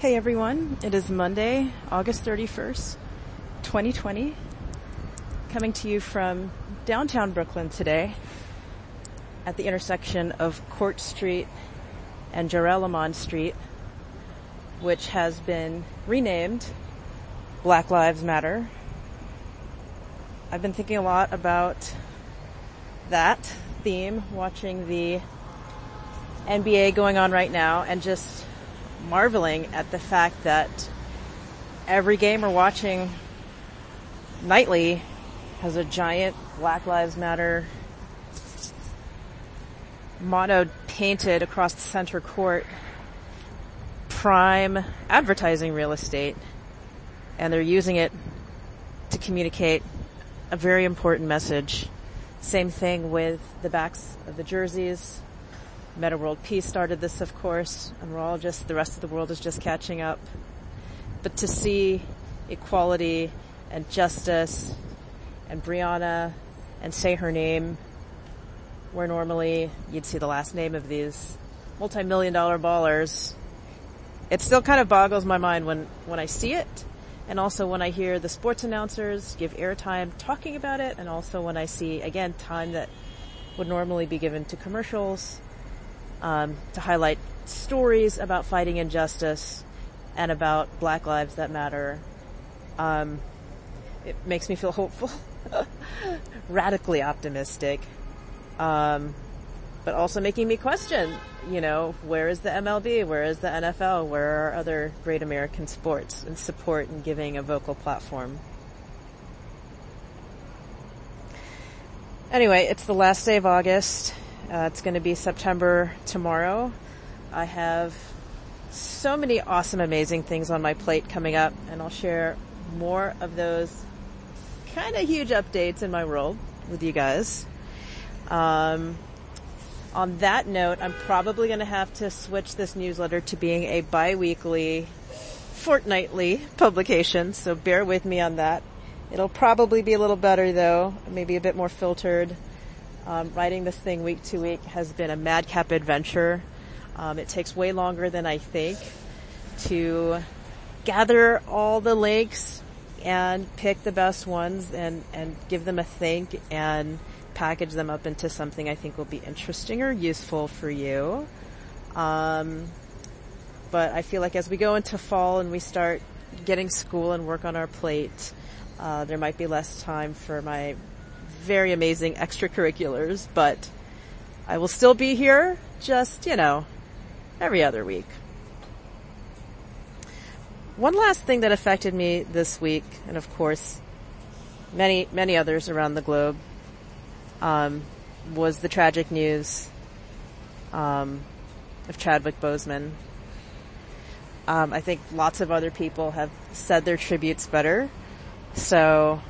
Hey everyone, it is Monday, August 31st, 2020. Coming to you from downtown Brooklyn today at the intersection of Court Street and Jarrah Street, which has been renamed Black Lives Matter. I've been thinking a lot about that theme, watching the NBA going on right now and just marveling at the fact that every game we're watching nightly has a giant Black Lives Matter motto painted across the center court. Prime advertising real estate. And they're using it to communicate a very important message. Same thing with the backs of the jerseys. Metta World Peace started this, of course, and we're all just, the rest of the world is just catching up. But to see equality and justice and Breonna and say her name where normally you'd see the last name of these multi-million dollar ballers, it still kind of boggles my mind when, when I see it and also when I hear the sports announcers give airtime talking about it and also when I see, again, time that would normally be given to commercials um, to highlight stories about fighting injustice and about Black Lives That Matter. Um, it makes me feel hopeful, radically optimistic, um, but also making me question. You know, where is the MLB? Where is the NFL? Where are other great American sports and support and giving a vocal platform? Anyway, it's the last day of August. Uh, it's going to be September tomorrow. I have so many awesome, amazing things on my plate coming up, and I'll share more of those kind of huge updates in my world with you guys. Um, on that note, I'm probably going to have to switch this newsletter to being a bi-weekly, fortnightly publication, so bear with me on that. It'll probably be a little better though, maybe a bit more filtered. Um, writing this thing week to week has been a madcap adventure. Um, it takes way longer than I think to gather all the links and pick the best ones and, and give them a think and package them up into something I think will be interesting or useful for you. Um, but I feel like as we go into fall and we start getting school and work on our plate, uh, there might be less time for my very amazing extracurriculars, but I will still be here, just, you know, every other week. One last thing that affected me this week, and of course, many, many others around the globe, um, was the tragic news um, of Chadwick Boseman. Um, I think lots of other people have said their tributes better. So,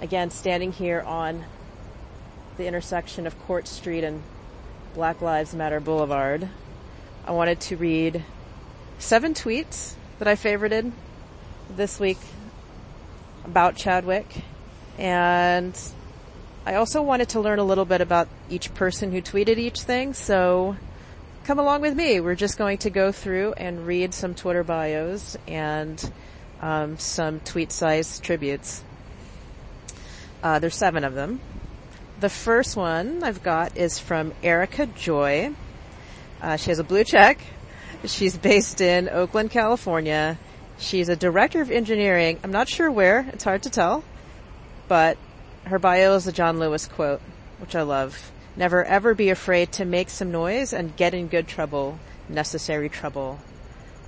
again, standing here on the intersection of Court Street and Black Lives Matter Boulevard, I wanted to read seven tweets that I favorited this week about Chadwick and I also wanted to learn a little bit about each person who tweeted each thing, so come along with me. We're just going to go through and read some Twitter bios and um, some tweet size tributes. Uh, there's seven of them. The first one I've got is from Erica Joy. Uh, she has a blue check. She's based in Oakland, California. She's a director of engineering. I'm not sure where. It's hard to tell. But her bio is a John Lewis quote, which I love. Never ever be afraid to make some noise and get in good trouble, necessary trouble.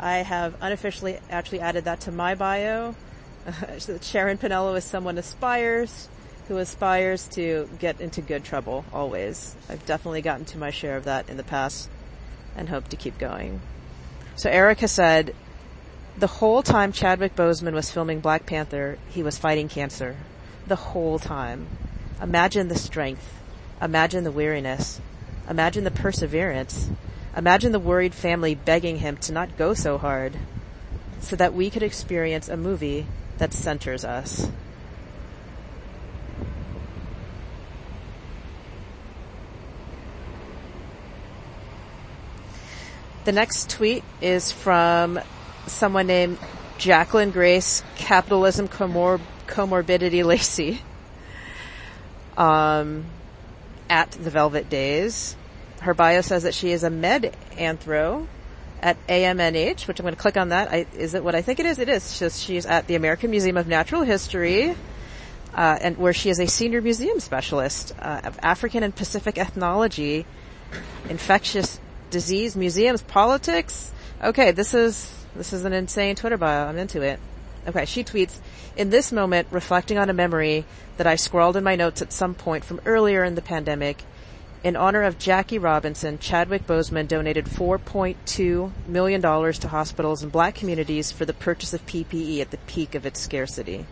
I have unofficially actually added that to my bio. Sharon Pinello is someone aspires, who aspires to get into good trouble always. I've definitely gotten to my share of that in the past and hope to keep going. So Erica said, the whole time Chadwick Boseman was filming Black Panther, he was fighting cancer the whole time. Imagine the strength. Imagine the weariness. Imagine the perseverance. Imagine the worried family begging him to not go so hard so that we could experience a movie that centers us. The next tweet is from someone named Jacqueline Grace Capitalism Comor- Comorbidity Lacey. Um, at the Velvet Days. Her bio says that she is a med anthro at AMNH, which I'm going to click on that. I, is it what I think it is? It is. She's, she's at the American Museum of Natural History, uh, and where she is a senior museum specialist uh, of African and Pacific ethnology, infectious disease museums, politics. Okay, this is this is an insane Twitter bio. I'm into it. Okay, she tweets, in this moment, reflecting on a memory that I scrawled in my notes at some point from earlier in the pandemic, in honor of Jackie Robinson, Chadwick Boseman donated $4.2 million to hospitals and black communities for the purchase of PPE at the peak of its scarcity.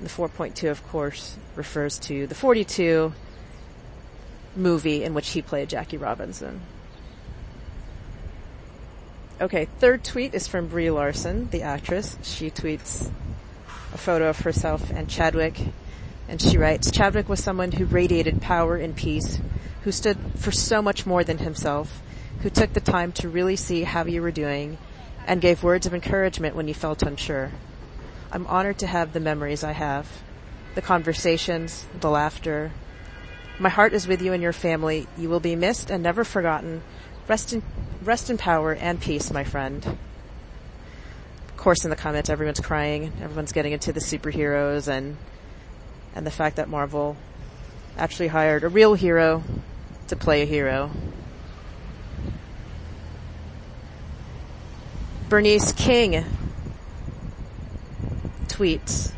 The 4.2, of course, refers to the 42 movie in which he played Jackie Robinson. Okay, third tweet is from Brie Larson, the actress. She tweets a photo of herself and Chadwick, and she writes, Chadwick was someone who radiated power and peace, who stood for so much more than himself, who took the time to really see how you were doing, and gave words of encouragement when you felt unsure. I'm honored to have the memories I have, the conversations, the laughter. My heart is with you and your family. You will be missed and never forgotten. Rest in Rest in power and peace, my friend. Of course, in the comments, everyone's crying. Everyone's getting into the superheroes and and the fact that Marvel actually hired a real hero to play a hero. Bernice King tweets,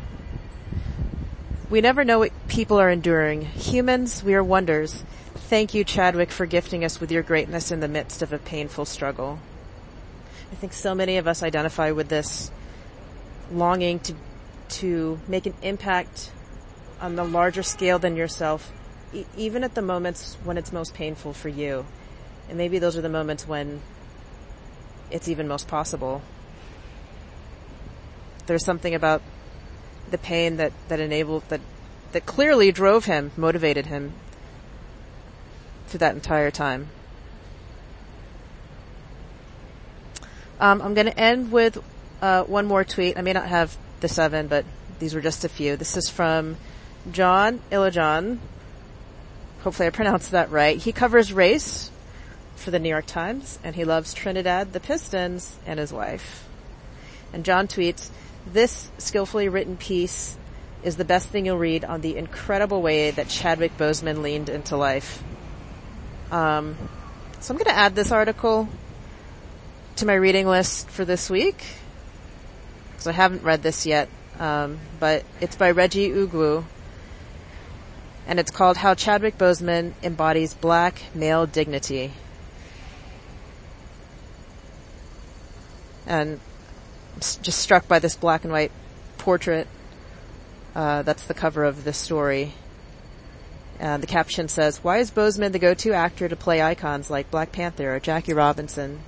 We never know what people are enduring. Humans, we are wonders. Thank you, Chadwick, for gifting us with your greatness in the midst of a painful struggle. I think so many of us identify with this longing to, to make an impact on the larger scale than yourself, e- even at the moments when it's most painful for you. And maybe those are the moments when it's even most possible. There's something about the pain that, that enabled, that, that clearly drove him, motivated him through that entire time. Um, I'm going to end with uh, one more tweet. I may not have the seven, but these were just a few. This is from John Eligon. Hopefully I pronounced that right. He covers race for the New York Times, and he loves Trinidad, the Pistons, and his wife. And John tweets, this skillfully written piece is the best thing you'll read on the incredible way that Chadwick Boseman leaned into life. Um, so I'm going to add this article to my reading list for this week because I haven't read this yet. Um, but it's by Reggie Ugwu, and it's called "How Chadwick Boseman Embodies Black Male Dignity." And just struck by this black and white portrait. Uh, that's the cover of this story. Uh, the caption says, why is Boseman the go-to actor to play icons like Black Panther or Jackie Robinson?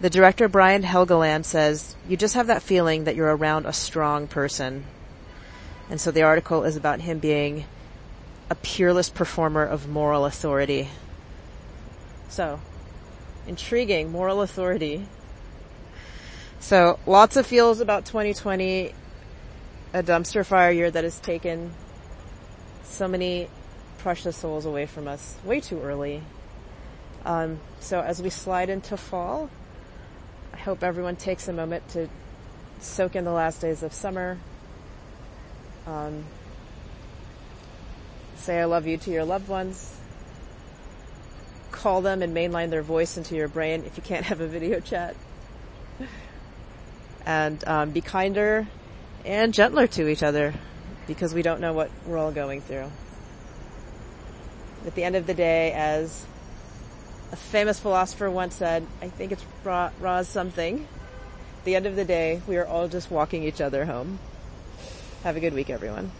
The director Brian Helgeland says, you just have that feeling that you're around a strong person. And so the article is about him being a peerless performer of moral authority. So, intriguing, moral authority. So, lots of feels about 2020, a dumpster fire year that has taken so many precious souls away from us way too early. Um, so as we slide into fall, I hope everyone takes a moment to soak in the last days of summer. Um, say I love you to your loved ones. Call them and mainline their voice into your brain if you can't have a video chat. And um, be kinder and gentler to each other because we don't know what we're all going through at the end of the day, as a famous philosopher once said, I think it's Roz something. At the end of the day, we are all just walking each other home. Have a good week, everyone.